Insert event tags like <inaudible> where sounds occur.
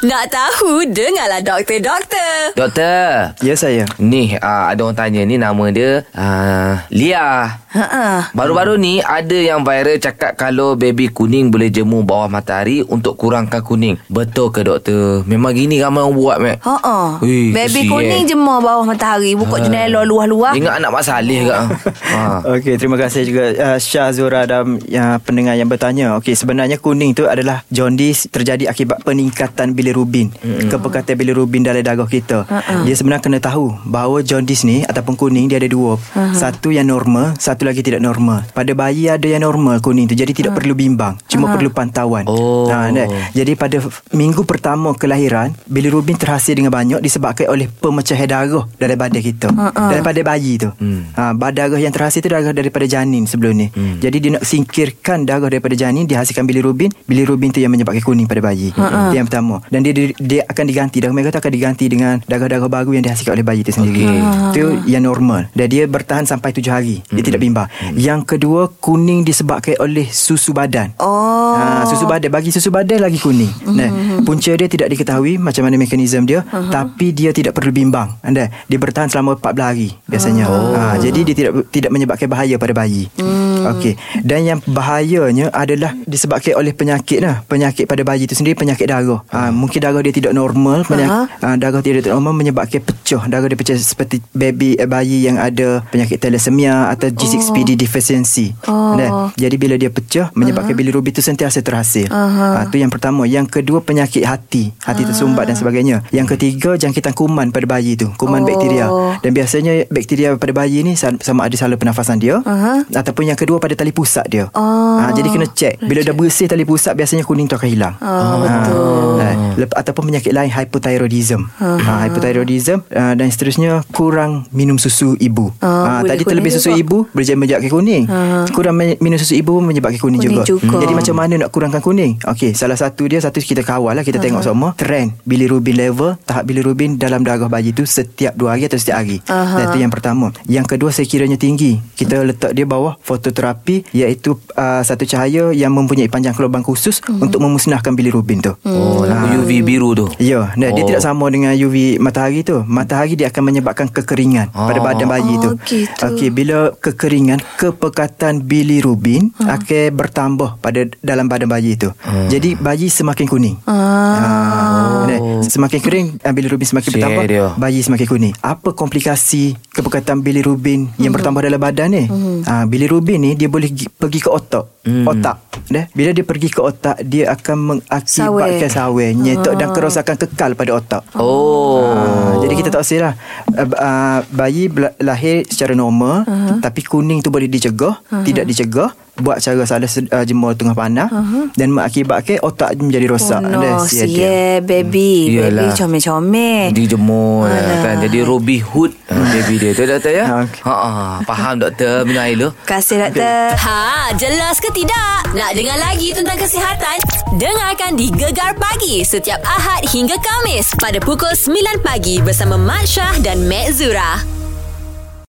Nak tahu, dengarlah doktor, doktor. Doktor Ya saya Ni uh, ada orang tanya Ni nama dia uh, Lia Ha Baru-baru ni Ada yang viral cakap Kalau baby kuning Boleh jemur bawah matahari Untuk kurangkan kuning Betul ke doktor? Memang gini ramai orang buat Mat Ha ah. Ui, Baby kuning jemur bawah matahari, buka jendela luah-luah. Ingat anak Mak Saleh ke? <laughs> ha. Okey, terima kasih juga uh, Syah Zura dan uh, pendengar yang bertanya. Okey, sebenarnya kuning tu adalah jaundice terjadi akibat peningkatan bilirubin. Mm-hmm. Kepekatan bilirubin dalam darah kita. Uh-uh. Dia sebenarnya kena tahu bahawa jaundice ni ataupun kuning dia ada dua. Uh-huh. Satu yang normal, satu lagi tidak normal. Pada bayi ada yang normal kuning tu. Jadi tidak uh-huh. perlu bimbang, cuma uh-huh. perlu pantauan. Oh. Ha, nah, jadi pada minggu pertama kelahiran, bilirubin terhasil dengan banyak disebabkan oleh pemecahan darah dalam badan kita. Uh-uh. Daripada bayi tu. Hmm. Ha, darah yang terhasil tu darah daripada janin sebelum ni. Hmm. Jadi dia nak singkirkan darah daripada janin, dihasilkan bilirubin. Bilirubin tu yang menyebabkan kuning pada bayi. Uh-huh. Yang pertama. Dan dia, dia dia akan diganti darah mereka tu akan diganti dengan darah-darah baru yang dihasilkan oleh bayi itu sendiri. Okey. Itu yang normal. Dan dia bertahan sampai tujuh hari. Dia tidak bimbang. Yang kedua kuning disebabkan oleh susu badan. Oh. Ha, susu badan bagi susu badan lagi kuning. Mm-hmm. Nah, punca dia tidak diketahui macam mana mekanisme dia, uh-huh. tapi dia tidak perlu bimbang. Anda dia bertahan selama 14 hari biasanya. Oh. Ha, jadi dia tidak tidak menyebabkan bahaya pada bayi. Mm. Okey. Dan yang bahayanya adalah disebabkan oleh penyakit lah. Penyakit pada bayi itu sendiri penyakit darah. Ha, mungkin darah dia tidak normal, uh-huh. ha, darah tidak normal menyebabkan pecah. Darah dia pecah seperti baby eh, bayi yang ada penyakit thalassemia atau G6PD deficiency. Oh. Jadi bila dia pecah menyebabkan uh-huh. bilirubin itu sentiasa terhasil. Aha. Ha, tu yang pertama. Yang kedua penyakit hati, hati tersumbat dan sebagainya. Yang ketiga jangkitan kuman pada bayi tu, kuman Oh. bakteria. Dan biasanya bakteria pada bayi ni sa- sama ada saluran pernafasan dia Aha. ataupun yang kedua pada tali pusat dia. Oh. Ha, jadi kena cek. Bila dah bersih tali pusat biasanya kuning tu akan hilang. Oh, betul. Ha, lep- ataupun penyakit lain hypothyroidism. Ha, hypothyroidism uh, dan seterusnya kurang minum susu ibu. Ha, boleh tadi terlebih susu juga. ibu boleh jadi menyebabkan kuning. Kurang me- minum susu ibu pun menyebabkan kuning, Kuning juga. juga. Jadi macam mana nak kurangkan kuning? Okey, salah satu dia satu kita kawal lah kita tengok semua trend bilirubin level, tahap bilirubin dalam darah bayi tu setiap dua hari atau setiap hari. Dan itu yang pertama. Yang kedua sekiranya tinggi, kita letak dia bawah fototerapi iaitu uh, satu cahaya yang mempunyai panjang kelubang khusus untuk memusnahkan bilirubin tu. Oh, lampu UV biru tu. Ya, nah, oh. dia Oh. tidak sama dengan UV matahari tu. Matahari dia akan menyebabkan kekeringan Ah. pada badan bayi Oh, tu. gitu. Okey, bila kekeringan, kepekatan bilirubin Hmm. akan bertambah pada dalam badan bayi tu. Jadi bayi semakin kuning. Ah. Nah, semakin kering ah, bilirubin semakin Share bertambah, dia. bayi semakin kuning. Apa komplikasi kepekatan bilirubin yang bertambah dalam badan ni? Ah, bilirubin ni dia boleh gi- pergi ke otak. Otak. Dah. Bila dia pergi ke otak, dia akan mengakibatkan sawe, nyetok dan kerosakan kekal pada otak. Oh. Ah, jadi kita tak lah uh, uh, bayi lahir secara normal uh-huh. tapi kuning tu boleh dicegah, uh-huh. tidak dicegah buat cara salah uh, jemur tengah panas uh-huh. dan mengakibatkan otak menjadi rosak. Oh, no, sia dia. siye, baby. Baby Iyalah. comel-comel. Dijemur Alah. kan Jadi Robin Hood ah, Baby dia tu doktor ya Okey. ha, ha, Faham doktor Minum air lu Kasih doktor. Ha, jelas ke tidak? Nak dengar lagi tentang kesihatan? Dengarkan di Gegar Pagi setiap Ahad hingga Kamis pada pukul 9 pagi bersama Mat Syah dan Mek Zura.